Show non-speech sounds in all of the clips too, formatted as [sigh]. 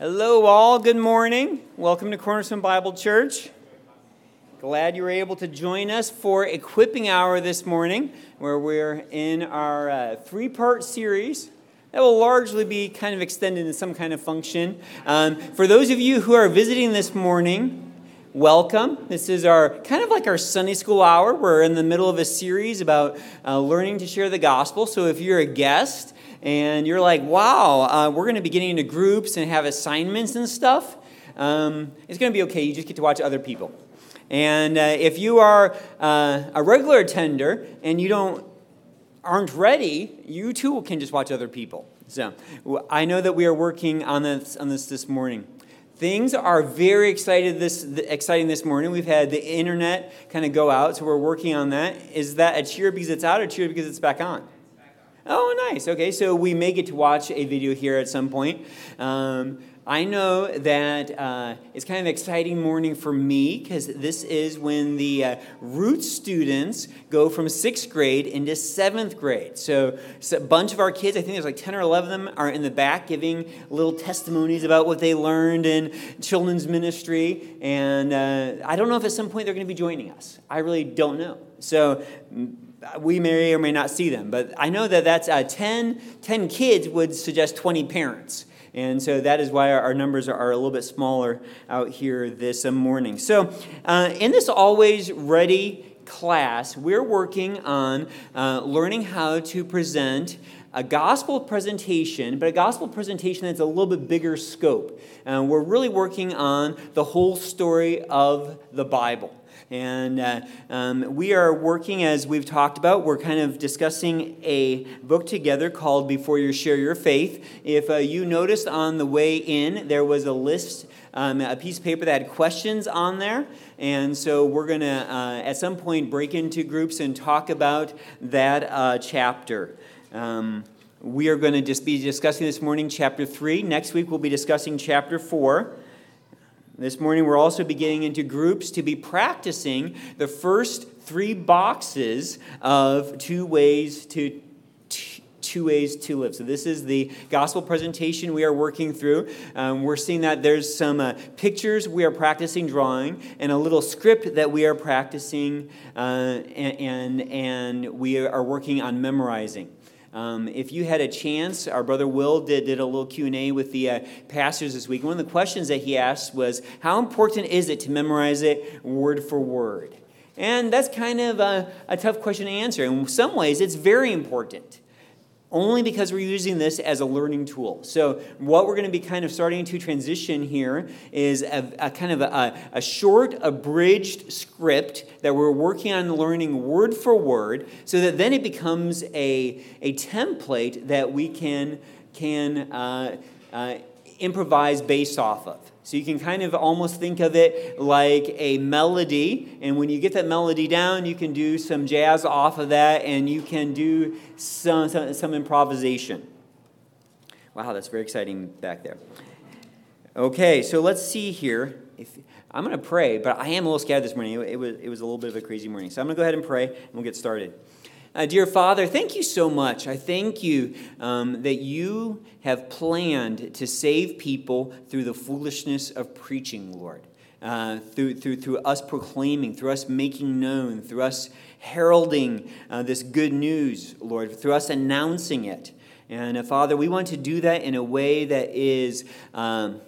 Hello, all. Good morning. Welcome to Cornerstone Bible Church. Glad you were able to join us for Equipping Hour this morning, where we're in our uh, three part series that will largely be kind of extended in some kind of function. Um, for those of you who are visiting this morning, welcome. This is our kind of like our Sunday school hour. We're in the middle of a series about uh, learning to share the gospel. So if you're a guest, and you're like, wow, uh, we're going to be getting into groups and have assignments and stuff, um, it's going to be okay. You just get to watch other people. And uh, if you are uh, a regular attender and you don't aren't ready, you too can just watch other people. So I know that we are working on this on this this morning. Things are very excited this exciting this morning. We've had the internet kind of go out, so we're working on that. Is that a cheer because it's out or cheer because it's back on? Oh, nice. Okay, so we may get to watch a video here at some point. Um, I know that uh, it's kind of an exciting morning for me because this is when the uh, root students go from sixth grade into seventh grade. So, so, a bunch of our kids, I think there's like 10 or 11 of them, are in the back giving little testimonies about what they learned in children's ministry. And uh, I don't know if at some point they're going to be joining us. I really don't know. So, we may or may not see them, but I know that that's uh, 10, 10 kids would suggest 20 parents. And so that is why our numbers are a little bit smaller out here this uh, morning. So, uh, in this Always Ready class, we're working on uh, learning how to present a gospel presentation, but a gospel presentation that's a little bit bigger scope. Uh, we're really working on the whole story of the Bible. And uh, um, we are working, as we've talked about, we're kind of discussing a book together called Before You Share Your Faith. If uh, you noticed on the way in, there was a list, um, a piece of paper that had questions on there. And so we're going to, uh, at some point, break into groups and talk about that uh, chapter. Um, we are going to just be discussing this morning chapter 3. Next week, we'll be discussing chapter 4. This morning, we're also beginning into groups to be practicing the first three boxes of two ways to two ways to live. So, this is the gospel presentation we are working through. Um, we're seeing that there's some uh, pictures we are practicing drawing and a little script that we are practicing uh, and, and, and we are working on memorizing. Um, if you had a chance, our brother Will did, did a little Q&A with the uh, pastors this week. One of the questions that he asked was, how important is it to memorize it word for word? And that's kind of a, a tough question to answer. In some ways, it's very important only because we're using this as a learning tool. So, what we're going to be kind of starting to transition here is a, a kind of a, a, short, abridged script that we're working on learning word for word so that then it becomes a, a template that we can, can uh, uh, improvise based off of. So you can kind of almost think of it like a melody. And when you get that melody down, you can do some jazz off of that and you can do some, some, some improvisation. Wow, that's very exciting back there. Okay, so let's see here. If, I'm going to pray, but I am a little scared this morning. It, it, was, it was a little bit of a crazy morning. So I'm going to go ahead and pray and we'll get started. Uh, dear Father, thank you so much. I thank you um, that you have planned to save people through the foolishness of preaching, Lord. Uh, through, through, through us proclaiming, through us making known, through us heralding uh, this good news, Lord, through us announcing it. And uh, Father, we want to do that in a way that is, um,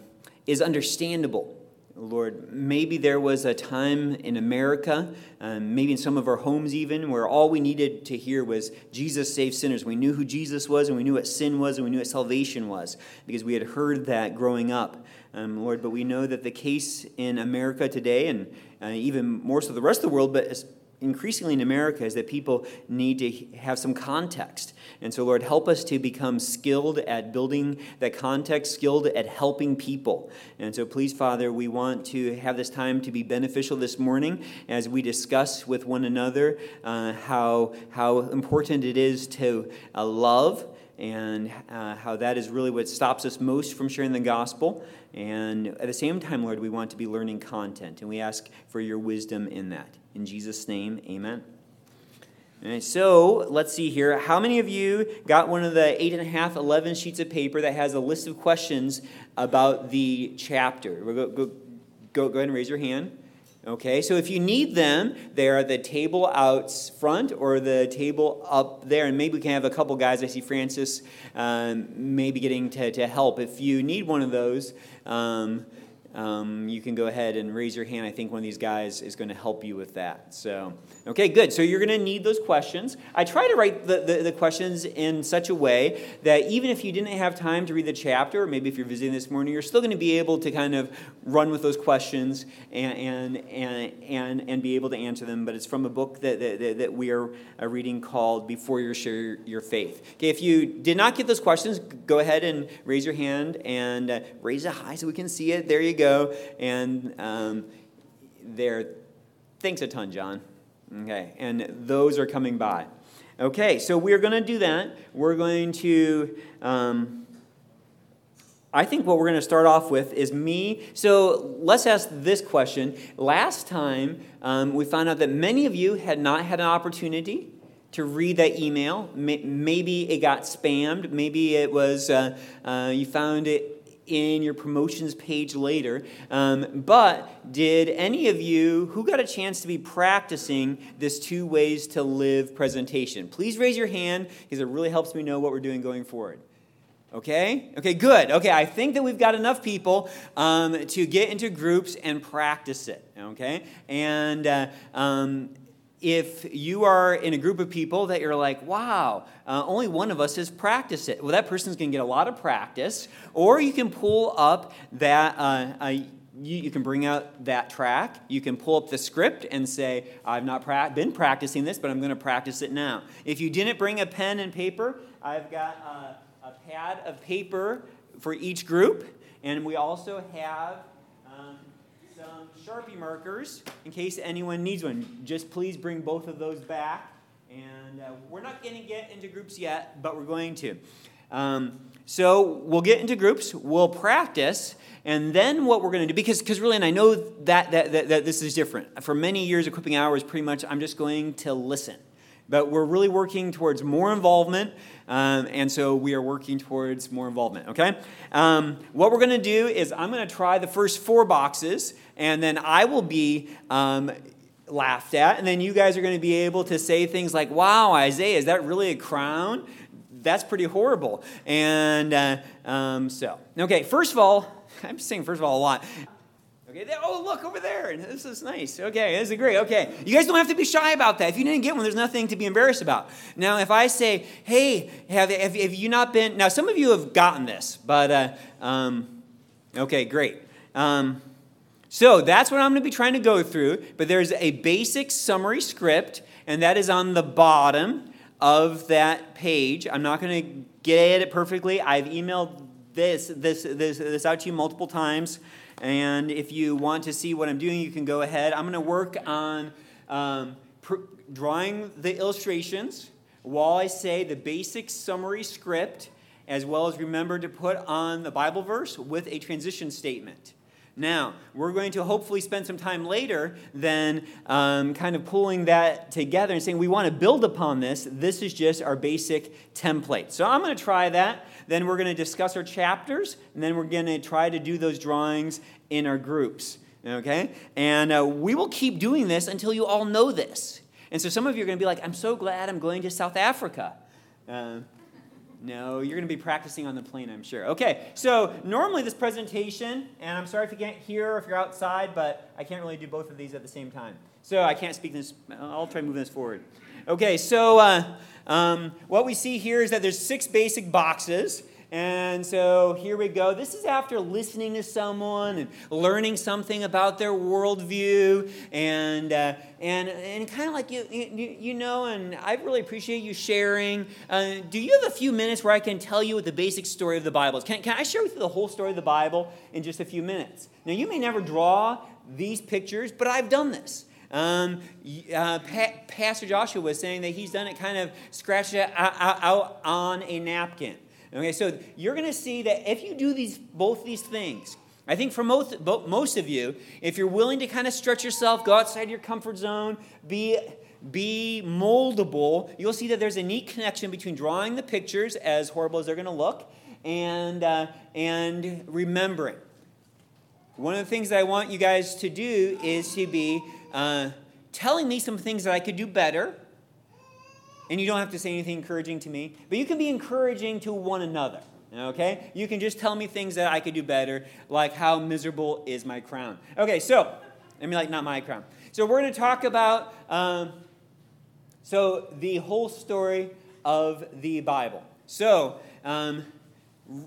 is understandable Lord, maybe there was a time in America, um, maybe in some of our homes even, where all we needed to hear was Jesus saves sinners. We knew who Jesus was, and we knew what sin was, and we knew what salvation was, because we had heard that growing up. Um, Lord, but we know that the case in America today, and uh, even more so the rest of the world, but increasingly in America is that people need to have some context. And so, Lord, help us to become skilled at building that context, skilled at helping people. And so, please, Father, we want to have this time to be beneficial this morning as we discuss with one another uh, how, how important it is to uh, love and uh, how that is really what stops us most from sharing the gospel. And at the same time, Lord, we want to be learning content, and we ask for your wisdom in that. In Jesus' name, amen. So let's see here. How many of you got one of the eight and a half, 11 sheets of paper that has a list of questions about the chapter? Go, go, go, go ahead and raise your hand. Okay, so if you need them, they're at the table out front or the table up there. And maybe we can have a couple guys. I see Francis um, maybe getting to, to help. If you need one of those, um, um, you can go ahead and raise your hand. I think one of these guys is going to help you with that. So, okay, good. So you're going to need those questions. I try to write the, the, the, questions in such a way that even if you didn't have time to read the chapter, or maybe if you're visiting this morning, you're still going to be able to kind of run with those questions and, and, and, and, and be able to answer them. But it's from a book that, that, that we are uh, reading called Before You Share Your Faith. Okay, if you did not get those questions, go ahead and raise your hand and uh, raise it high so we can see it. There you go go. And um, there, thanks a ton, John. Okay, and those are coming by. Okay, so we're going to do that. We're going to. Um, I think what we're going to start off with is me. So let's ask this question. Last time, um, we found out that many of you had not had an opportunity to read that email. Maybe it got spammed. Maybe it was, uh, uh, you found it in your promotions page later. Um, but did any of you who got a chance to be practicing this two ways to live presentation? Please raise your hand because it really helps me know what we're doing going forward. Okay? Okay, good. Okay, I think that we've got enough people um, to get into groups and practice it. Okay? And uh, um, if you are in a group of people that you're like, wow, uh, only one of us has practiced it, well, that person's going to get a lot of practice. Or you can pull up that. Uh, uh, you, you, can bring out that track. You can pull up the script and say, I've not pra- been practicing this, but I'm going to practice it now. If you didn't bring a pen and paper, I've got a, a pad of paper for each group. And we also have Sharpie markers in case anyone needs one. Just please bring both of those back. And uh, we're not going to get into groups yet, but we're going to. Um, so we'll get into groups, we'll practice, and then what we're going to do, because because really, and I know that, that, that, that this is different. For many years, equipping hours, pretty much, I'm just going to listen. But we're really working towards more involvement, um, and so we are working towards more involvement, okay? Um, what we're to do is I'm to try the first four boxes, and then I will be um, laughed at, and then you guys are going to be able to say things like, wow, Isaiah, is that really a crown? That's pretty horrible. And uh, um, so, okay, first of all, [laughs] I'm saying first of all a lot. Okay, oh, look over there. This is nice. Okay, this is great. Okay, you guys don't have to be shy about that. If you didn't get one, there's nothing to be embarrassed about. Now, if I say, hey, have, have, have you not been. Now, some of you have gotten this, but, uh, um, okay, great. Um, so that's what I'm going to be trying to go through, but there's a basic summary script, and that is on the bottom of that page. I'm not going to get it perfectly. I've emailed this, this, this, this out to you multiple times. And if you want to see what I'm doing, you can go ahead. I'm going to work on um, pr- drawing the illustrations while I say the basic summary script, as well as remember to put on the Bible verse with a transition statement. Now, we're going to hopefully spend some time later then um, kind of pulling that together and saying we want to build upon this. This is just our basic template. So I'm going to try that. Then we're going to discuss our chapters, and then we're going to try to do those drawings in our groups. Okay? And uh, we will keep doing this until you all know this. And so some of you are going to be like, I'm so glad I'm going to South Africa. Uh, no, you're going to be practicing on the plane, I'm sure. Okay, so normally this presentation, and I'm sorry if you can't hear or if you're outside, but I can't really do both of these at the same time. So I can't speak this, I'll try moving this forward. Okay, so uh, um, what we see here is that there's six basic boxes. And so here we go. This is after listening to someone and learning something about their worldview, and uh, and and kind of like you, you, you know. And I really appreciate you sharing. Uh, do you have a few minutes where I can tell you what the basic story of the Bible is? Can, can I share with you the whole story of the Bible in just a few minutes? Now you may never draw these pictures, but I've done this. Um, uh, pa- Pastor Joshua was saying that he's done it kind of scratched it out, out on a napkin. Okay, so you're going to see that if you do these both these things, I think for most, most of you, if you're willing to kind of stretch yourself, go outside your comfort zone, be, be moldable, you'll see that there's a neat connection between drawing the pictures, as horrible as they're going to look, and, uh, and remembering. One of the things that I want you guys to do is to be uh, telling me some things that I could do better. And you don't have to say anything encouraging to me, but you can be encouraging to one another. Okay? You can just tell me things that I could do better, like how miserable is my crown. Okay, so, I mean, like, not my crown. So, we're going to talk about, um, so, the whole story of the Bible. So, um,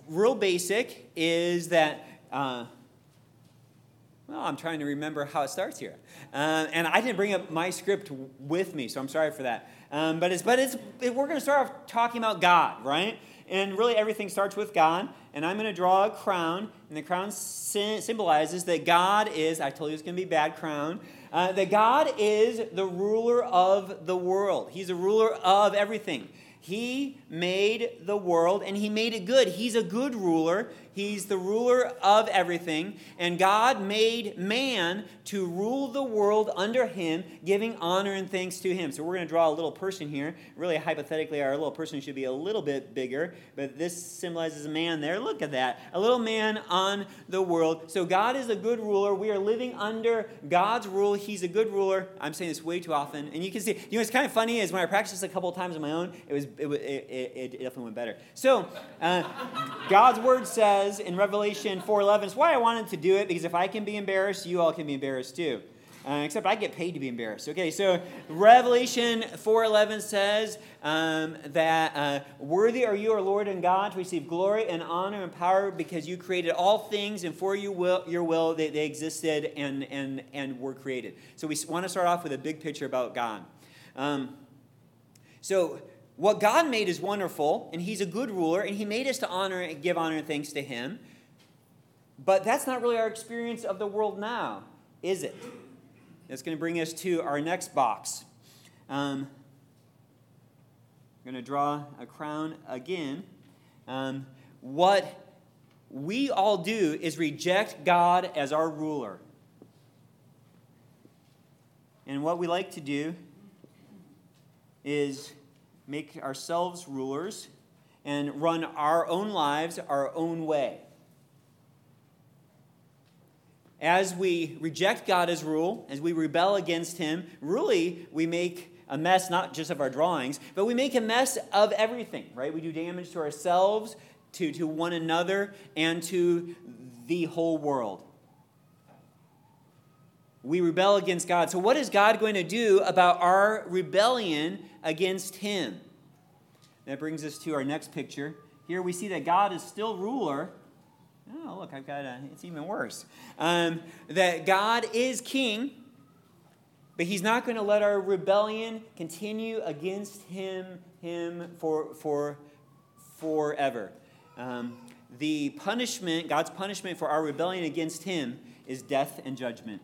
real basic is that, uh, well, I'm trying to remember how it starts here. Uh, and I didn't bring up my script with me, so I'm sorry for that. Um, but it's, but it's, we're going to start off talking about God, right? And really, everything starts with God. And I'm going to draw a crown. And the crown symbolizes that God is, I told you it's going to be bad crown, uh, that God is the ruler of the world. He's the ruler of everything. He made the world and he made it good. He's a good ruler. He's the ruler of everything. And God made man to rule the world under him, giving honor and thanks to him. So we're going to draw a little person here. Really, hypothetically, our little person should be a little bit bigger, but this symbolizes a man there. Look at that. A little man on the world. So God is a good ruler. We are living under God's rule. He's a good ruler. I'm saying this way too often. And you can see, you know, what's kind of funny is when I practiced a couple of times on my own, it was it, it, it, it definitely went better. So uh, God's word says, in Revelation 4.11, it's why I wanted to do it, because if I can be embarrassed, you all can be embarrassed too. Uh, except I get paid to be embarrassed. Okay, so Revelation 4.11 says um, that uh, worthy are you, our Lord and God, to receive glory and honor and power because you created all things and for you will, your will they, they existed and, and, and were created. So we want to start off with a big picture about God. Um, so what God made is wonderful, and He's a good ruler, and He made us to honor and give honor and thanks to Him. But that's not really our experience of the world now, is it? That's going to bring us to our next box. Um, I'm going to draw a crown again. Um, what we all do is reject God as our ruler. And what we like to do is make ourselves rulers, and run our own lives our own way. As we reject God as rule, as we rebel against Him, really we make a mess not just of our drawings, but we make a mess of everything, right? We do damage to ourselves, to, to one another, and to the whole world. We rebel against God. So, what is God going to do about our rebellion against him. That brings us to our next picture. Here we see that God is still ruler. Oh, look, I've got a, it's even worse. Um, that God is king, but he's not going to let our rebellion continue against him, him for, for, forever. Um, the punishment, God's punishment for our rebellion against him, is death and judgment.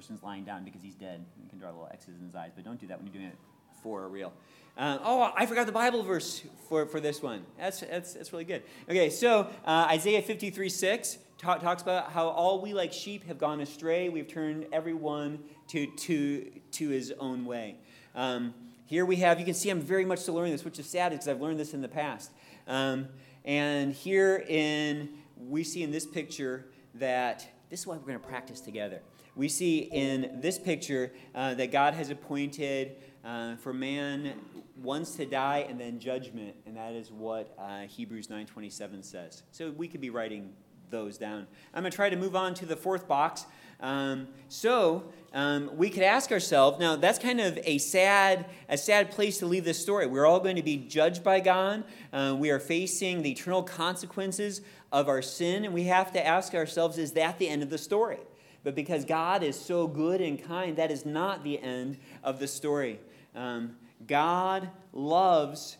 Person's lying down because he's dead. You can draw little X's in his eyes, but don't do that when you're doing it for real. Uh, oh, I forgot the Bible verse for, for this one. That's, that's, that's really good. Okay, so uh, Isaiah 53 6 talk, talks about how all we like sheep have gone astray. We've turned everyone to, to, to his own way. Um, here we have, you can see I'm very much still learning this, which is sad because I've learned this in the past. Um, and here in, we see in this picture that this is why we're going to practice together we see in this picture uh, that God has appointed uh, for man once to die and then judgment, and that is what uh, Hebrews 9:27 says. So we could be writing those down. I'm going to try to move on to the fourth box. Um, so um, we could ask ourselves now that's kind of a sad a sad place to leave this story we're all going to be judged by god uh, we are facing the eternal consequences of our sin and we have to ask ourselves is that the end of the story but because God is so good and kind, that is not the end of the story. Um, God loves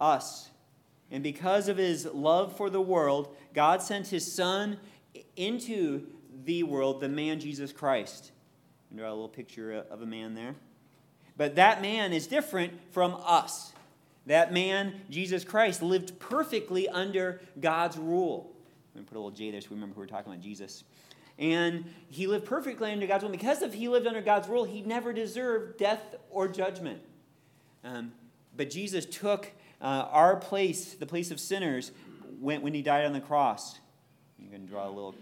us. And because of his love for the world, God sent his Son into the world, the man Jesus Christ. And Draw a little picture of a man there. But that man is different from us. That man, Jesus Christ, lived perfectly under God's rule. I'm going to put a little J there so we remember who we're talking about Jesus. And he lived perfectly under God's rule. Because if he lived under God's rule, he never deserved death or judgment. Um, but Jesus took uh, our place, the place of sinners, when, when he died on the cross. You can draw a little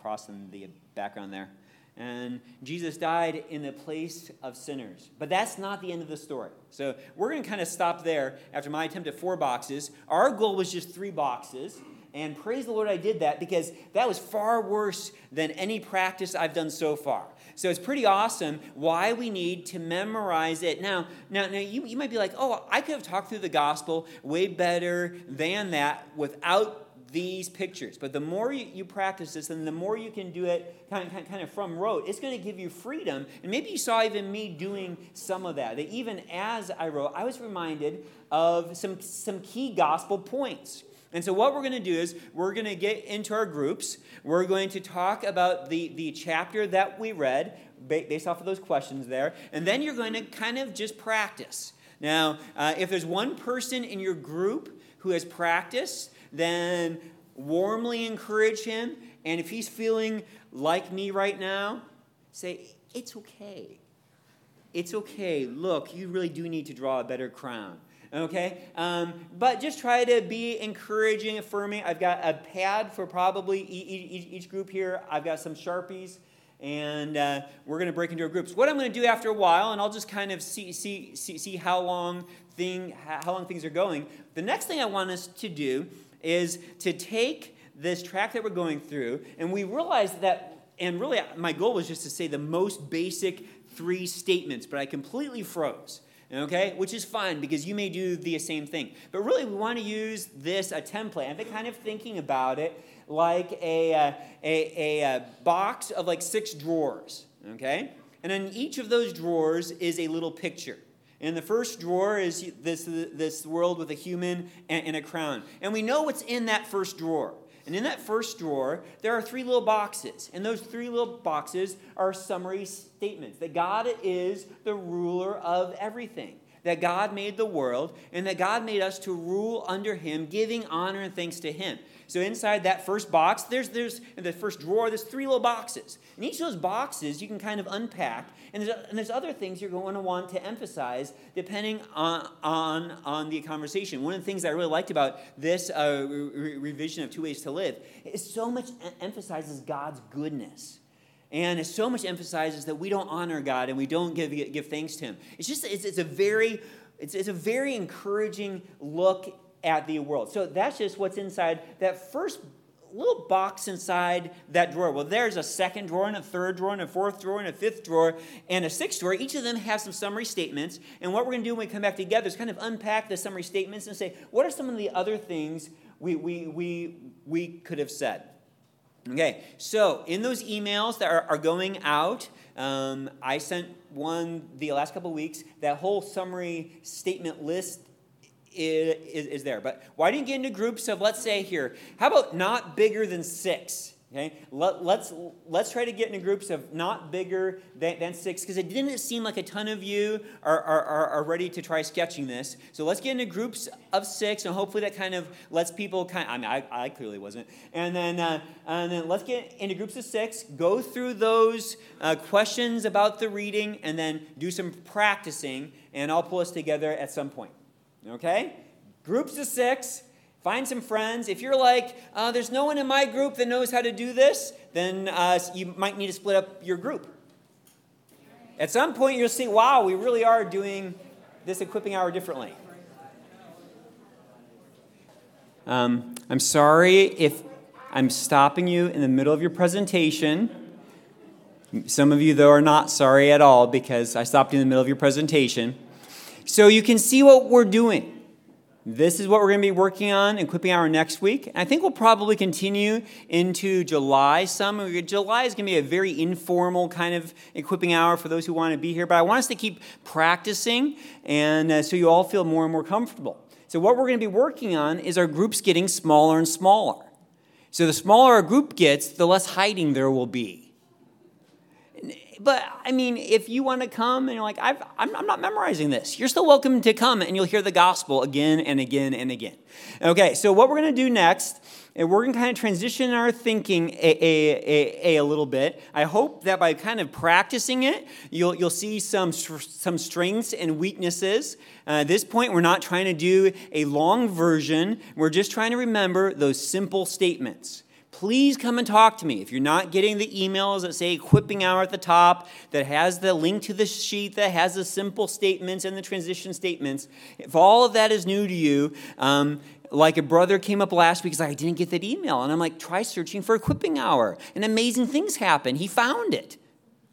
cross in the background there. And Jesus died in the place of sinners. But that's not the end of the story. So we're going to kind of stop there after my attempt at four boxes. Our goal was just three boxes. And praise the Lord I did that because that was far worse than any practice I've done so far. So it's pretty awesome why we need to memorize it. Now, now, now you, you might be like, oh, I could have talked through the gospel way better than that without these pictures. But the more you, you practice this, and the more you can do it kind of, kind of from rote, it's going to give you freedom. And maybe you saw even me doing some of that. That even as I wrote, I was reminded of some, some key gospel points. And so, what we're going to do is we're going to get into our groups. We're going to talk about the, the chapter that we read based off of those questions there. And then you're going to kind of just practice. Now, uh, if there's one person in your group who has practiced, then warmly encourage him. And if he's feeling like me right now, say, It's okay. It's okay. Look, you really do need to draw a better crown. Okay? Um, but just try to be encouraging, affirming. I've got a pad for probably each, each group here. I've got some Sharpies and uh, we're going to break into groups. What I'm going to do after a while, and I'll just kind of see, see, see, see how long thing how long things are going. The next thing I want us to do is to take this track that we're going through, and we realize that, and really my goal was just to say the most basic three statements, but I completely froze. Okay, which is fine because you may do the same thing. But really, we want to use this a template. I've been kind of thinking about it like a, uh, a, a, a box of like six drawers. Okay, and in each of those drawers is a little picture. And the first drawer is this, this world with a human and, and a crown. And we know what's in that first drawer. And in that first drawer, there are three little boxes. And those three little boxes are summary statements that God is the ruler of everything, that God made the world, and that God made us to rule under Him, giving honor and thanks to Him. So inside that first box, there's, there's in the first drawer, there's three little boxes. And each of those boxes you can kind of unpack. And there's, and there's other things you're going to want to emphasize depending on, on, on the conversation. One of the things I really liked about this uh, re- revision of Two Ways to Live is so much emphasizes God's goodness. And it so much emphasizes that we don't honor God and we don't give, give thanks to Him. It's just, it's, it's a very, it's, it's a very encouraging look at the world. So that's just what's inside that first little box inside that drawer. Well, there's a second drawer and a third drawer and a fourth drawer and a fifth drawer and a sixth drawer. Each of them have some summary statements. And what we're going to do when we come back together is kind of unpack the summary statements and say, what are some of the other things we, we, we, we could have said? Okay, so in those emails that are, are going out, um, I sent one the last couple weeks. That whole summary statement list is, is there. But why do you get into groups of, let's say here, how about not bigger than six? Okay, Let, let's, let's try to get into groups of not bigger than, than six because it didn't seem like a ton of you are, are, are, ready to try sketching this. So let's get into groups of six, and hopefully that kind of lets people kind. Of, I mean, I, I clearly wasn't. And then uh, and then let's get into groups of six. Go through those uh, questions about the reading, and then do some practicing. And I'll pull us together at some point. Okay? Groups of six. Find some friends. If you're like, uh, there's no one in my group that knows how to do this, then uh, you might need to split up your group. At some point, you'll see, wow, we really are doing this equipping hour differently. Um, I'm sorry if I'm stopping you in the middle of your presentation. Some of you, though, are not sorry at all because I stopped you in the middle of your presentation. So you can see what we're doing. This is what we're going to be working on equipping hour next week. I think we'll probably continue into July some. July is going to be a very informal kind of equipping hour for those who want to be here, but I want us to keep practicing and uh, so you all feel more and more comfortable. So what we're going to be working on is our groups getting smaller and smaller. So the smaller a group gets, the less hiding there will be. But I mean, if you want to come and you're like, i am I'm not memorizing this, you're still welcome to come and you'll hear the gospel again and again and again. Okay, so what we're going to do next and we're going to kind of transition our thinking a, a, a, a, little bit. I hope that by kind of practicing it, you'll, you'll see some, some strengths and weaknesses. Uh, at this point, we're not trying to do a long version, we're just trying to remember those simple statements please come and talk to me. If you're not getting the emails that say equipping hour at the top, that has the link to the sheet, that has the simple statements and the transition statements, if all of that is new to you, um, like a brother came up last week, he's like, I didn't get that email. And I'm like, try searching for equipping hour. And amazing things happen. He found it.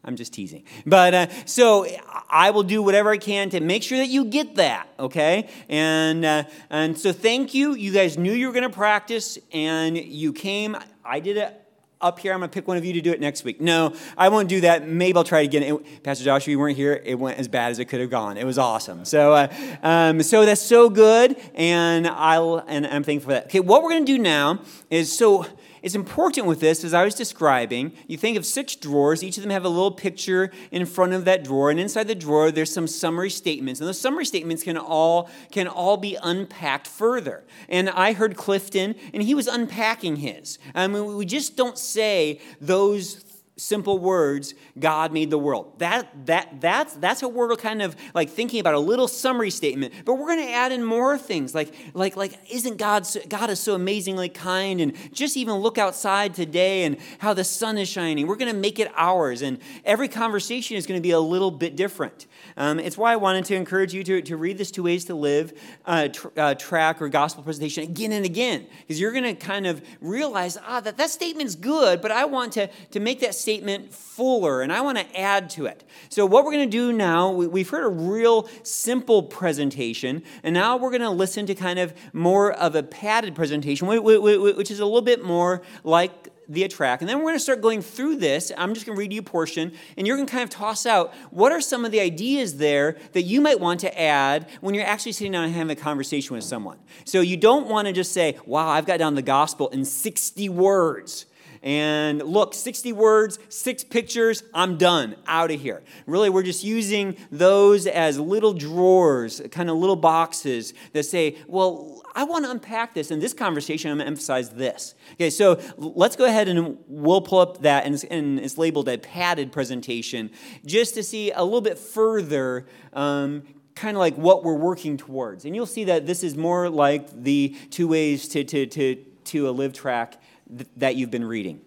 I'm just teasing. But uh, so I will do whatever I can to make sure that you get that, okay? And, uh, and so thank you. You guys knew you were going to practice and you came. I did it up here. I'm going to pick one of you to do it next week. No, I won't do that. Maybe I'll try it again. It, Pastor Joshua, you weren't here. It went as bad as it could have gone. It was awesome. So, uh, um, so that's so good, and I'll and I'm thankful for that. Okay, what we're going to do now is so it's important with this, as I was describing, you think of six drawers. Each of them have a little picture in front of that drawer, and inside the drawer there's some summary statements, and those summary statements can all can all be unpacked further. And I heard Clifton, and he was unpacking his. I mean, we just don't say those simple words god made the world. That that that's that's what we're kind of like thinking about a little summary statement. But we're going to add in more things like like like isn't god so, god is so amazingly kind? And just even look outside today and how the sun is shining. We're going to make it ours and every conversation is going to be a little bit different. Um, it's why i wanted to encourage you to, to read this two ways to live uh, tr- uh, track or gospel presentation again and again. Because you're going to kind of realize ah that that statement's good but i want to to make that statement fuller, and I want to add to it. So, what we're going to do now, we've heard a real simple presentation, and now we're going to listen to kind of more of a padded presentation, which is a little bit more like the attract. And then we're going to start going through this. I'm just going to read you a portion, and you're going to kind of toss out what are some of the ideas there that you might want to add when you're actually sitting down and having a conversation with someone. So you don't want to just say, wow, I've got down the gospel in 60 words and look, 60 words, six pictures, I'm done, out of here. Really, we're just using those as little drawers, kind of little boxes that say, well, I want to unpack this. In this conversation, I'm going to emphasize this. Okay, so let's go ahead and we'll pull up that, and it's, and it's labeled a padded presentation, just to see a little bit further. Um, kind of like what we're working towards. And you'll see that this is more like the two ways to, to, to, to a live track th- that you've been reading.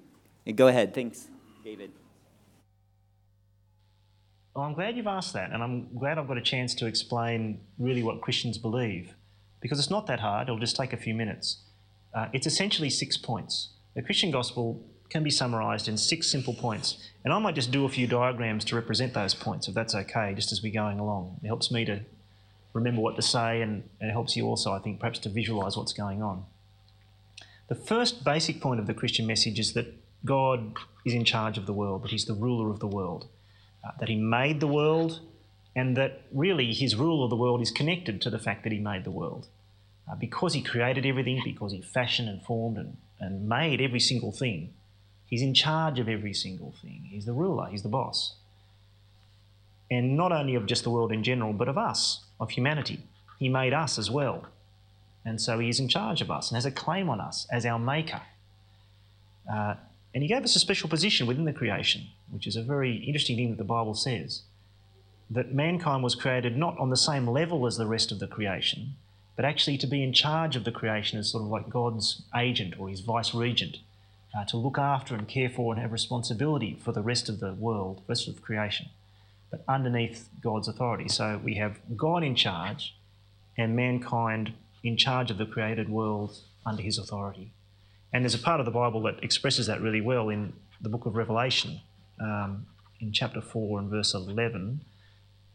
Go ahead. Thanks, David. Well, I'm glad you've asked that, and I'm glad I've got a chance to explain really what Christians believe, because it's not that hard. It'll just take a few minutes. Uh, it's essentially six points. The Christian gospel can be summarized in six simple points, and I might just do a few diagrams to represent those points, if that's okay, just as we're going along. It helps me to remember what to say, and, and it helps you also, I think, perhaps to visualize what's going on. The first basic point of the Christian message is that God is in charge of the world, that He's the ruler of the world, uh, that He made the world, and that really His rule of the world is connected to the fact that He made the world. Uh, because He created everything, because He fashioned and formed and, and made every single thing, He's in charge of every single thing. He's the ruler, He's the boss. And not only of just the world in general, but of us, of humanity. He made us as well. And so he is in charge of us and has a claim on us as our maker. Uh, and he gave us a special position within the creation, which is a very interesting thing that the Bible says. That mankind was created not on the same level as the rest of the creation, but actually to be in charge of the creation as sort of like God's agent or his vice regent, uh, to look after and care for and have responsibility for the rest of the world, rest of creation, but underneath God's authority. So we have God in charge and mankind in charge of the created world under his authority. And there's a part of the Bible that expresses that really well in the book of Revelation, um, in chapter 4 and verse 11,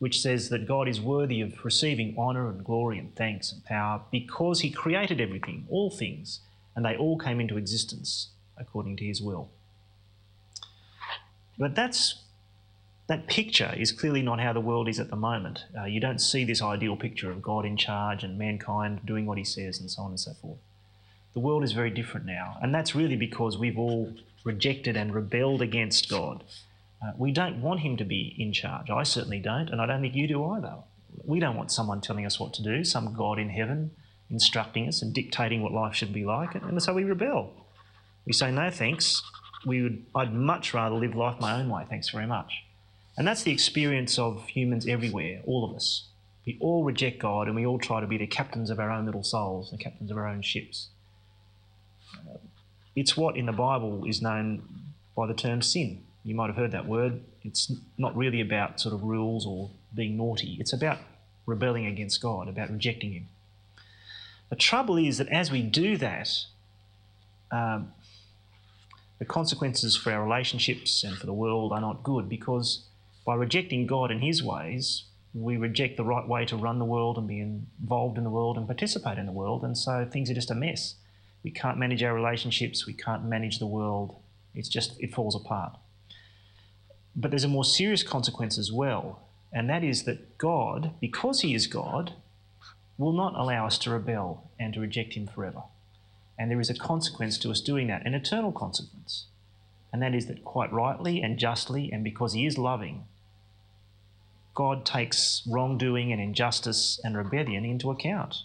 which says that God is worthy of receiving honour and glory and thanks and power because he created everything, all things, and they all came into existence according to his will. But that's that picture is clearly not how the world is at the moment. Uh, you don't see this ideal picture of God in charge and mankind doing what he says and so on and so forth. The world is very different now, and that's really because we've all rejected and rebelled against God. Uh, we don't want him to be in charge. I certainly don't, and I don't think you do either. We don't want someone telling us what to do, some God in heaven instructing us and dictating what life should be like, and so we rebel. We say, no thanks. We would, I'd much rather live life my own way, thanks very much. And that's the experience of humans everywhere, all of us. We all reject God and we all try to be the captains of our own little souls, the captains of our own ships. It's what in the Bible is known by the term sin. You might have heard that word. It's not really about sort of rules or being naughty, it's about rebelling against God, about rejecting Him. The trouble is that as we do that, um, the consequences for our relationships and for the world are not good because by rejecting God and His ways, we reject the right way to run the world and be involved in the world and participate in the world, and so things are just a mess. We can't manage our relationships, we can't manage the world. It's just, it falls apart. But there's a more serious consequence as well, and that is that God, because He is God, will not allow us to rebel and to reject Him forever. And there is a consequence to us doing that, an eternal consequence. And that is that quite rightly and justly, and because He is loving, God takes wrongdoing and injustice and rebellion into account.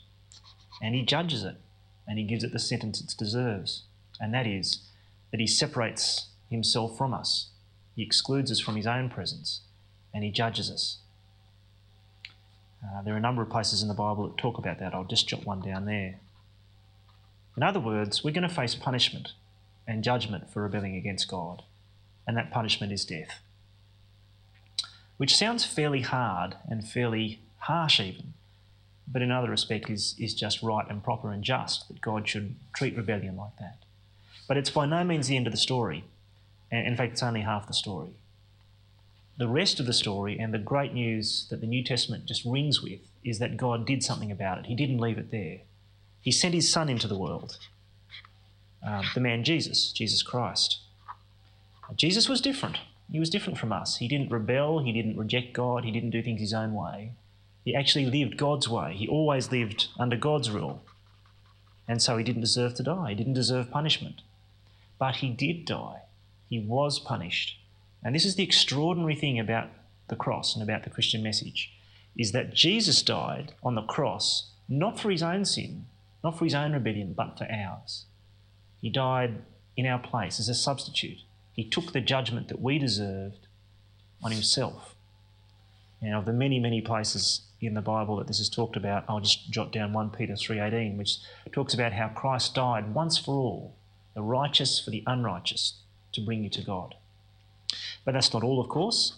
And He judges it, and He gives it the sentence it deserves. And that is that He separates Himself from us, He excludes us from His own presence, and He judges us. Uh, there are a number of places in the Bible that talk about that. I'll just jot one down there. In other words, we're going to face punishment and judgment for rebelling against God, and that punishment is death. Which sounds fairly hard and fairly harsh, even, but in other respect is, is just right and proper and just that God should treat rebellion like that. But it's by no means the end of the story. And in fact, it's only half the story the rest of the story and the great news that the New Testament just rings with is that God did something about it. He didn't leave it there. He sent his son into the world, um, the man Jesus, Jesus Christ. Jesus was different. He was different from us. He didn't rebel, he didn't reject God, he didn't do things his own way. He actually lived God's way. He always lived under God's rule. And so he didn't deserve to die, he didn't deserve punishment. But he did die. He was punished and this is the extraordinary thing about the cross and about the Christian message is that Jesus died on the cross not for his own sin, not for his own rebellion, but for ours. He died in our place as a substitute. He took the judgment that we deserved on himself. Now, of the many, many places in the Bible that this is talked about, I'll just jot down 1 Peter 3.18, which talks about how Christ died once for all, the righteous for the unrighteous, to bring you to God. But that's not all, of course.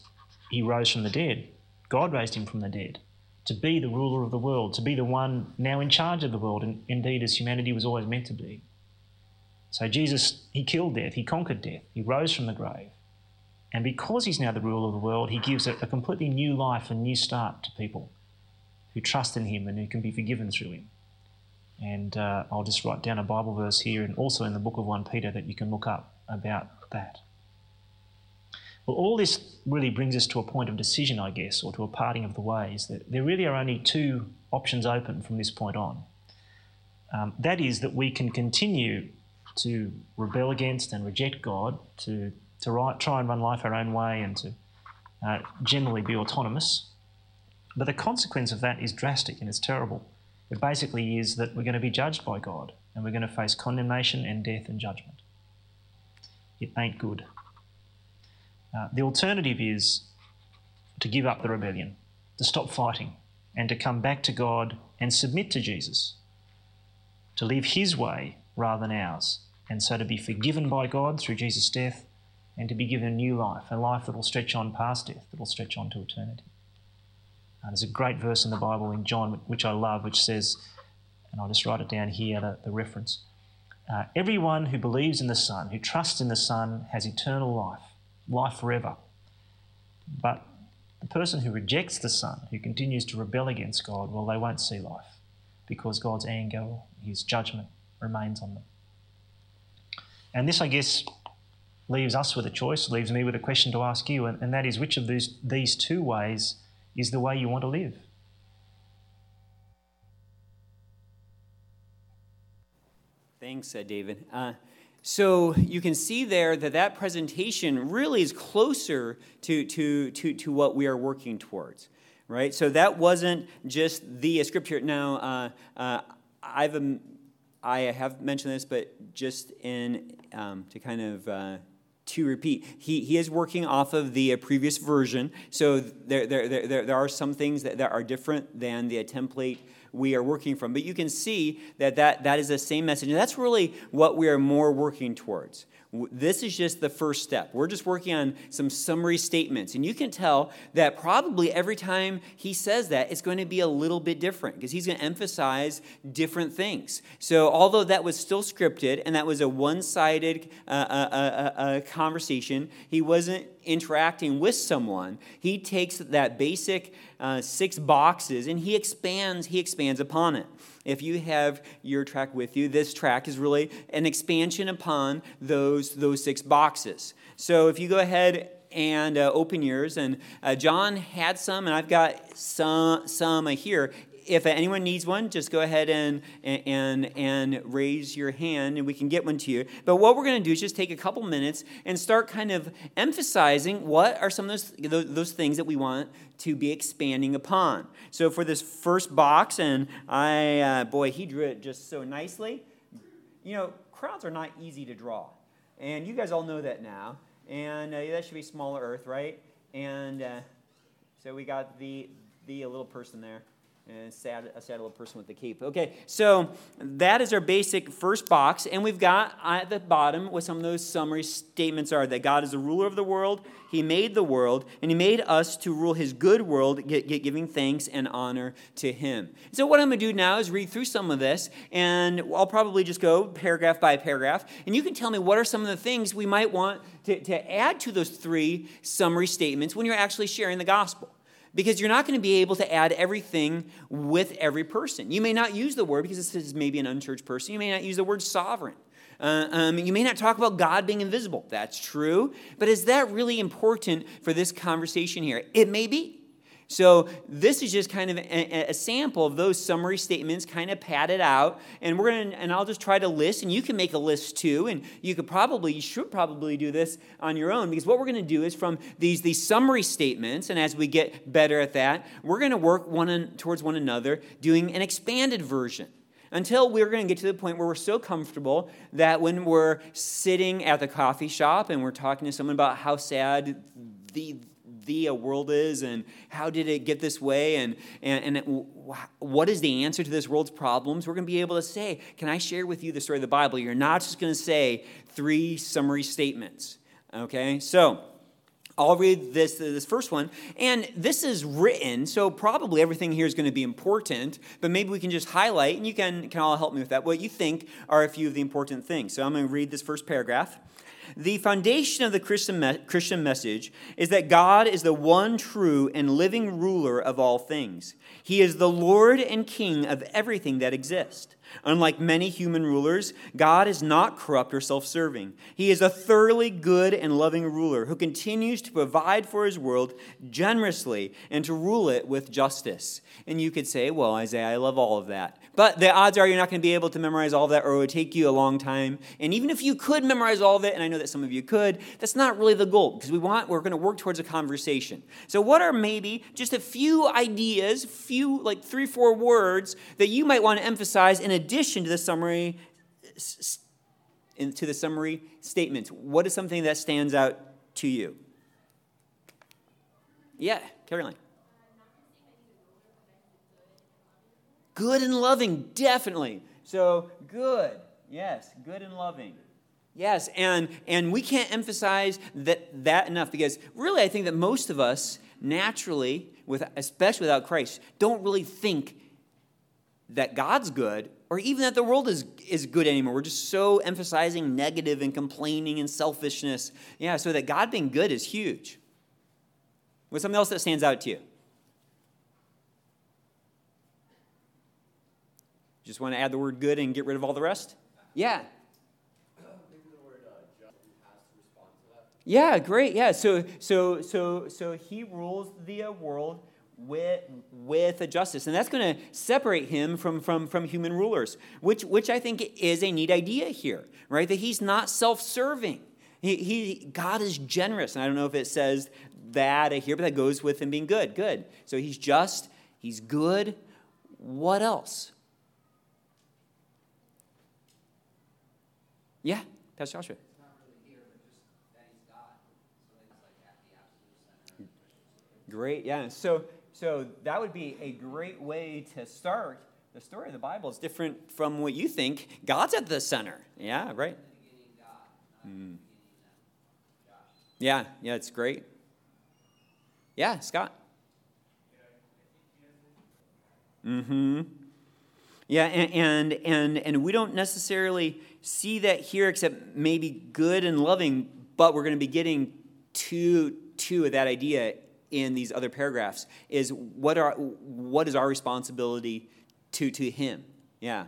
He rose from the dead. God raised him from the dead to be the ruler of the world, to be the one now in charge of the world, and indeed as humanity was always meant to be. So Jesus, he killed death, he conquered death, he rose from the grave. And because he's now the ruler of the world, he gives a, a completely new life and new start to people who trust in him and who can be forgiven through him. And uh, I'll just write down a Bible verse here and also in the book of 1 Peter that you can look up about that. Well, all this really brings us to a point of decision, I guess, or to a parting of the ways. That there really are only two options open from this point on. Um, that is, that we can continue to rebel against and reject God, to, to try and run life our own way, and to uh, generally be autonomous. But the consequence of that is drastic and it's terrible. It basically is that we're going to be judged by God and we're going to face condemnation and death and judgment. It ain't good. Uh, the alternative is to give up the rebellion, to stop fighting, and to come back to God and submit to Jesus, to live His way rather than ours, and so to be forgiven by God through Jesus' death and to be given a new life, a life that will stretch on past death, that will stretch on to eternity. Uh, there's a great verse in the Bible in John, which I love, which says, and I'll just write it down here, the, the reference. Uh, Everyone who believes in the Son, who trusts in the Son, has eternal life life forever. But the person who rejects the Son, who continues to rebel against God, well, they won't see life because God's anger, his judgment remains on them. And this, I guess, leaves us with a choice, leaves me with a question to ask you, and, and that is which of these, these two ways is the way you want to live? Thanks, uh, David. Uh, So you can see there that that presentation really is closer to, to, to, to what we are working towards, right? So that wasn't just the scripture. Now, uh, uh, I've, I have mentioned this, but just in um, to kind of uh, to repeat, he, he is working off of the uh, previous version. So there, there, there, there are some things that, that are different than the template we are working from. But you can see that that, that is the same message. And that's really what we are more working towards. This is just the first step. We're just working on some summary statements. And you can tell that probably every time he says that, it's going to be a little bit different because he's going to emphasize different things. So, although that was still scripted and that was a one sided uh, uh, uh, uh, conversation, he wasn't interacting with someone. He takes that basic uh, six boxes and he expands, he expands upon it. If you have your track with you, this track is really an expansion upon those, those six boxes. So if you go ahead and uh, open yours, and uh, John had some, and I've got some, some here if anyone needs one, just go ahead and, and, and raise your hand and we can get one to you. But what we're going to do is just take a couple minutes and start kind of emphasizing what are some of those, those things that we want to be expanding upon. So for this first box, and I, uh, boy, he drew it just so nicely. You know, crowds are not easy to draw. And you guys all know that now. And uh, that should be smaller earth, right? And uh, so we got the, the little person there sad, a sad little person with the cape. Okay, so that is our basic first box, and we've got at the bottom what some of those summary statements are that God is the ruler of the world, He made the world, and He made us to rule His good world, get, get giving thanks and honor to Him. So, what I'm going to do now is read through some of this, and I'll probably just go paragraph by paragraph, and you can tell me what are some of the things we might want to, to add to those three summary statements when you're actually sharing the gospel because you're not going to be able to add everything with every person. You may not use the word because this is maybe an unchurched person. You may not use the word sovereign. Uh, um, you may not talk about God being invisible. That's true. But is that really important for this conversation here? It may be. So this is just kind of a, a, sample of those summary statements, kind of padded out, and we're gonna and I'll just try to list, and you can make a list too, and you could probably you should probably do this on your own because what we're gonna do is from these these summary statements, and as we get better at that, we're gonna work one towards one another, doing an expanded version. Until we're going to get to the point where we're so comfortable that when we're sitting at the coffee shop and we're talking to someone about how sad the the uh, world is and how did it get this way and, and, and what is the answer to this world's problems, we're going to be able to say, Can I share with you the story of the Bible? You're not just going to say three summary statements. Okay? So, I'll read this, this first one. And this is written, so probably everything here is going to be important, but maybe we can just highlight, and you can, can all help me with that, what you think are a few of the important things. So I'm going to read this first paragraph. The foundation of the Christian, me- Christian message is that God is the one true and living ruler of all things. He is the Lord and King of everything that exists. Unlike many human rulers, God is not corrupt or self serving. He is a thoroughly good and loving ruler who continues to provide for his world generously and to rule it with justice. And you could say, well, Isaiah, I love all of that. But the odds are you're not going to be able to memorize all of that, or it would take you a long time. And even if you could memorize all of it, and I know that some of you could, that's not really the goal because we want, we're going to work towards a conversation. So, what are maybe just a few ideas, few, like three, four words that you might want to emphasize in addition to the summary? To the summary statements, what is something that stands out to you? Yeah, Caroline. Good and loving, definitely. So, good. Yes, good and loving. Yes, and and we can't emphasize that that enough because really I think that most of us naturally with especially without Christ don't really think that God's good or even that the world is is good anymore. We're just so emphasizing negative and complaining and selfishness. Yeah, so that God being good is huge. What's something else that stands out to you? Just want to add the word good and get rid of all the rest? Yeah. Yeah, great. Yeah. So so so so he rules the uh, world with, with a justice. And that's going to separate him from, from, from human rulers, which, which I think is a neat idea here, right? That he's not self serving. He, he, God is generous. And I don't know if it says that here, but that goes with him being good. Good. So he's just, he's good. What else? Yeah, Pastor Joshua. Great, yeah. So, so that would be a great way to start. The story of the Bible is different from what you think. God's at the center. Yeah, right. Mm. Yeah, yeah, it's great. Yeah, Scott. Mm-hmm. Yeah, and, and and and we don't necessarily see that here, except maybe good and loving. But we're going to be getting to to that idea in these other paragraphs. Is what are what is our responsibility to to Him? Yeah.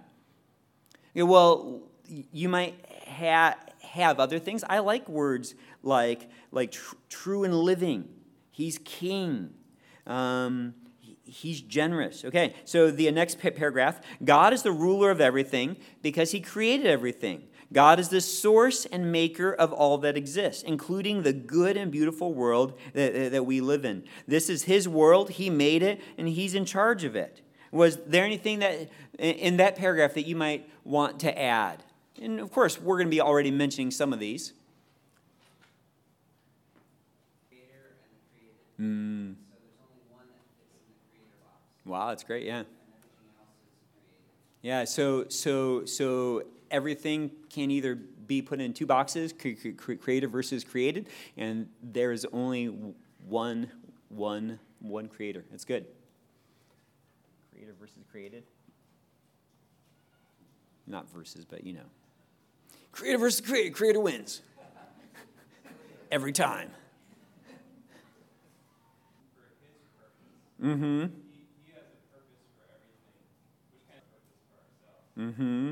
well, you might ha- have other things. I like words like like tr- true and living He's king. Um, he's generous. Okay, so the next paragraph God is the ruler of everything because he created everything. God is the source and maker of all that exists, including the good and beautiful world that, that we live in. This is his world. He made it, and he's in charge of it. Was there anything that in that paragraph that you might want to add? And of course, we're going to be already mentioning some of these. Mm. Wow, that's great. Yeah. Yeah. So so so everything can either be put in two boxes, creative versus created, and there is only one one one creator. That's good. Creative versus created. Not versus, but you know. Creator versus creator. Creator wins. [laughs] Every time. Mm-hmm. Mm-hmm.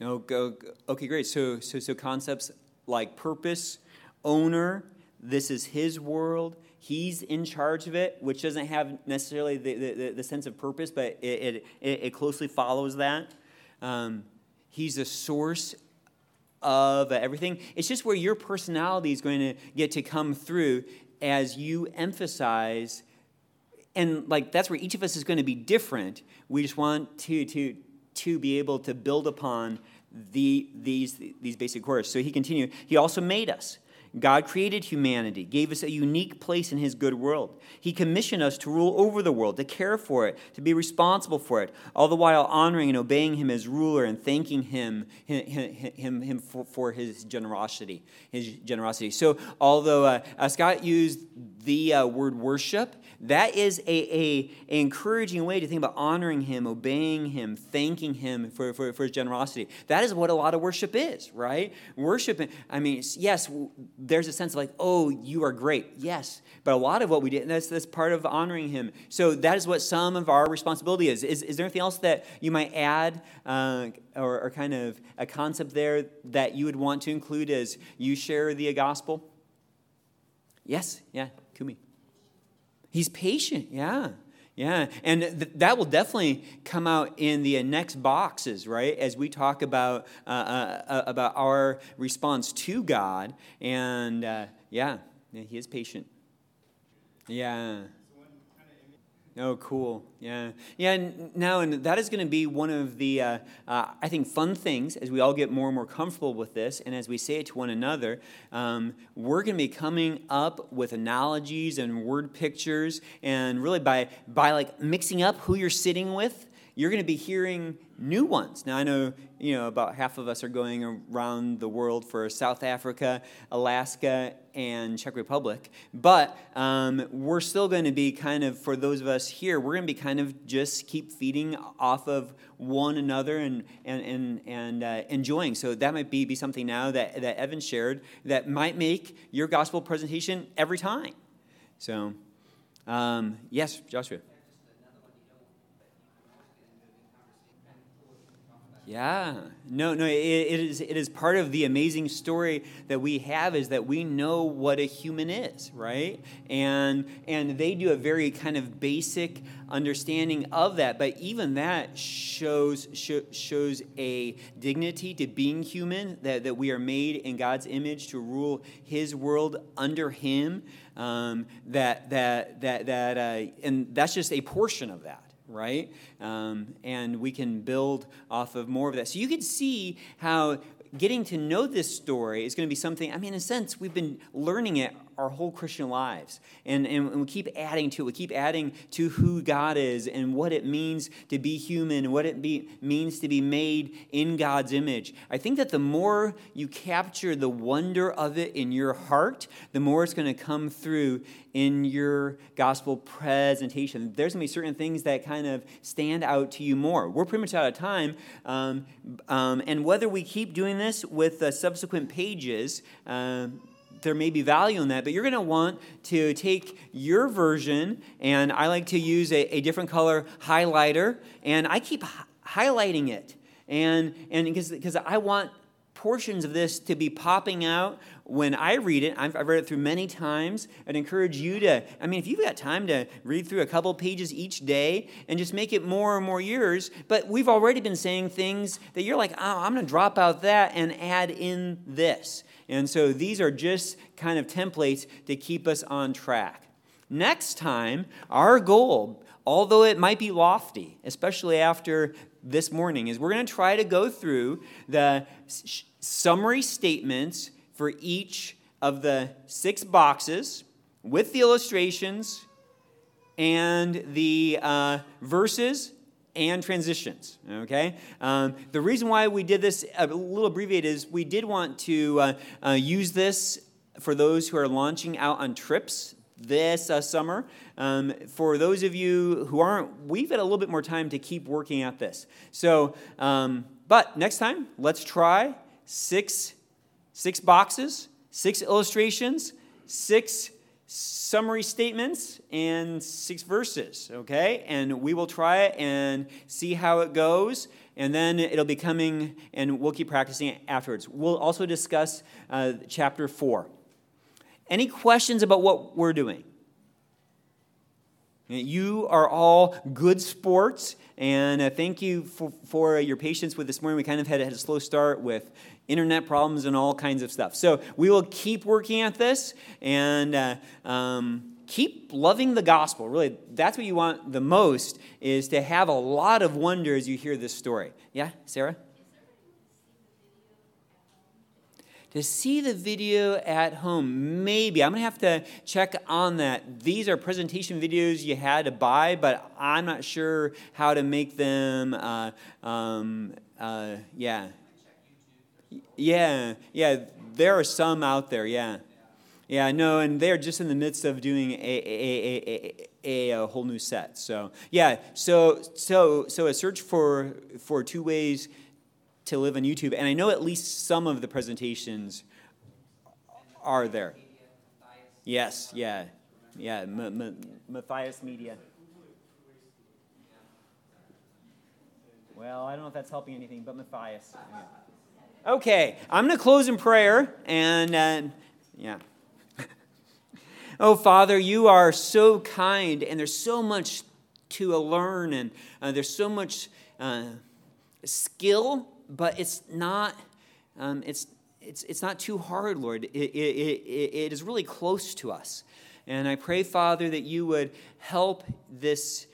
Oh, go, okay, great. So, so, so concepts like purpose, owner, this is his world. He's in charge of it, which doesn't have necessarily the, the, the sense of purpose, but it, it, it closely follows that. Um, he's a source of everything. It's just where your personality is going to get to come through as you emphasize and like that's where each of us is going to be different. We just want to to to be able to build upon the these these basic core. So he continued, he also made us. God created humanity, gave us a unique place in His good world. He commissioned us to rule over the world, to care for it, to be responsible for it, all the while honoring and obeying Him as ruler and thanking Him, him, him, him for, for His generosity. His generosity. So, although uh, uh, Scott used the uh, word worship, that is a, a, a, encouraging way to think about honoring him, obeying him, thanking him for, for, for his generosity. That is what a lot of worship is, right? Worship, I mean, yes, there's a sense of like, oh, you are great. Yes. But a lot of what we did, that's, that's part of honoring him. So that is what some of our responsibility is. Is, is there anything else that you might add uh, or, or kind of a concept there that you would want to include as you share the gospel? Yes. Yeah. Kumi. He's patient, yeah. Yeah, and th- that will definitely come out in the next boxes, right? As we talk about uh, uh, uh about our response to God, and uh, yeah, yeah, He is patient. Yeah. Oh, cool. Yeah. Yeah, now, and that is going to be one of the, uh, uh, I think, fun things as we all get more and more comfortable with this, and as we say it to one another. Um, we're going to be coming up with analogies and word pictures, and really by, by like mixing up who you're sitting with you're going to be hearing new ones. Now, I know, you know, about half of us are going around the world for South Africa, Alaska, and Czech Republic, but um, we're still going to be kind of, for those of us here, we're going to be kind of just keep feeding off of one another and, and, and, and uh, enjoying. So that might be, be something now that, that Evan shared that might make your gospel presentation every time. So, um, yes, Joshua. Yeah, no, no. It, it is. It is part of the amazing story that we have is that we know what a human is, right? And and they do a very kind of basic understanding of that. But even that shows sh- shows a dignity to being human. That that we are made in God's image to rule His world under Him. Um, that that that that uh, and that's just a portion of that right? Um, and we can build off of more of that. So you can see how getting to know this story is going to be something, I mean, in a sense, we've been learning it our whole Christian lives. And, and we keep adding to it. We keep adding to who God is and what it means to be human what it be, means to be made in God's image. I think that the more you capture the wonder of it in your heart, the more it's going to come through in your gospel presentation. There's going to be certain things that kind of stand out to you more. We're pretty much out of time. Um, um, and whether we keep doing this with the subsequent pages, uh, there may be value in that, but you're going to want to take your version, and I like to use a, a different color highlighter, and I keep h- highlighting it. And and because I want portions of this to be popping out when I read it. I've, I've, read it through many times. I'd encourage you to, I mean, if you've got time to read through a couple pages each day and just make it more and more yours, but we've already been saying things that you're like, oh, I'm going to drop out that and add in this. And so these are just kind of templates to keep us on track. Next time, our goal, although it might be lofty, especially after this morning, is we're going to try to go through the summary statements for each of the six boxes with the illustrations and the uh, verses and transitions. Okay? Um, the reason why we did this a little abbreviated is we did want to uh, uh, use this for those who are launching out on trips this uh, summer. Um, for those of you who aren't, we've had a little bit more time to keep working at this. So, um, but next time, let's try six, six boxes, six illustrations, six summary statements and six verses, okay? And we will try it and see how it goes. And then it'll be coming, and we'll keep practicing it afterwards. We'll also discuss uh, chapter four. Any questions about what we're doing? You are all good sports, and uh, thank you for, for, your patience with this morning. We kind of had, had a slow start with internet problems and all kinds of stuff. So we will keep working at this and uh, um, keep loving the gospel. Really, that's what you want the most is to have a lot of wonder as you hear this story. Yeah, Sarah? To see the video at home. Maybe. I'm going to have to check on that. These are presentation videos you had to buy, but I'm not sure how to make them. Uh, um, uh, yeah. Yeah, yeah. There are some out there, yeah. Yeah, no, and they're just in the midst of doing a, a, a, a, a whole new set. So, yeah, so so so a search for for two ways to live on YouTube, and I know at least some of the presentations are there. Yes, yeah, yeah, M- M- Matthias Media. Well, I don't know if that's helping anything, but Matthias. Yeah. Okay, I'm going to close in prayer, and uh, yeah. [laughs] oh, Father, you are so kind, and there's so much to learn, and uh, there's so much uh, skill but it's not, um, it's, it's, it's not too hard, Lord. It, it, it, it is really close to us. And I pray, Father, that you would help this.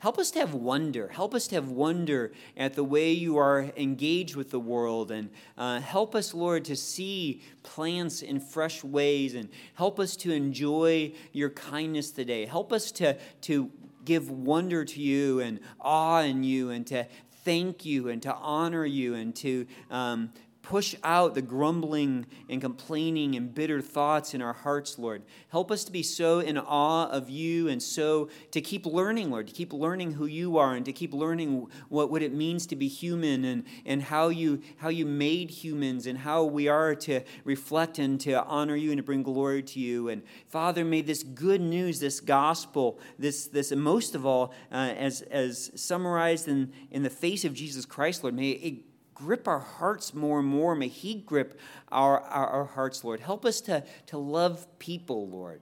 Help us to have wonder. Help us to have wonder at the way you are engaged with the world. And uh, help us, Lord, to see plants in fresh ways. And help us to enjoy your kindness today. Help us to, to give wonder to you and awe in you and to thank you and to honor you and to um, push out the grumbling and complaining and bitter thoughts in our hearts, Lord. Help us to be so in awe of you and so to keep learning, Lord, to keep learning who you are and to keep learning what, what it means to be human and, and how, you, how you made humans and how we are to reflect and to honor you and to bring glory to you. And Father, may this good news, this gospel, this, this most of all, uh, as, as summarized in, in the face of Jesus Christ, Lord, may it grip our hearts more and more. May He grip our, our, our hearts, Lord. Help us to, to love people, Lord.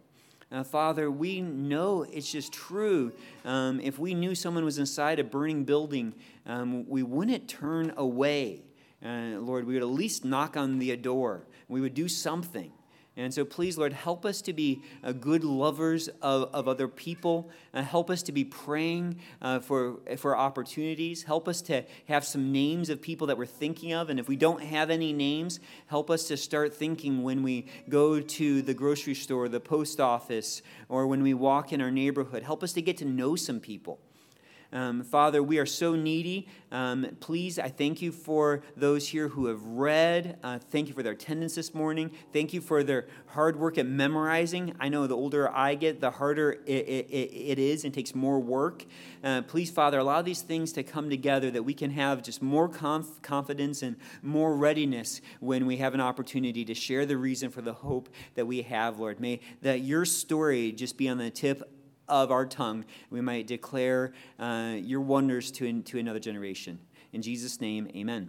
Uh, Father, we know it's just true. Um, if we knew someone was inside a burning building, um, we wouldn't turn away. Uh, Lord, we would at least knock on the door. We would do something. And so, please, Lord, help us to be uh, good lovers of, of other people. Uh, help us to be praying uh, for, for opportunities. Help us to have some names of people that we're thinking of. And if we don't have any names, help us to start thinking when we go to the grocery store, the post office, or when we walk in our neighborhood. Help us to get to know some people. Um, Father, we are so needy. Um, please, I thank you for those here who have read. Uh, thank you for their attendance this morning. Thank you for their hard work at memorizing. I know the older I get, the harder it, it, it is and takes more work. Uh, please, Father, allow these things to come together that we can have just more conf- confidence and more readiness when we have an opportunity to share the reason for the hope that we have, Lord. May that your story just be on the tip of our tongue, we might declare uh, your wonders to, to another generation. In Jesus' name, amen.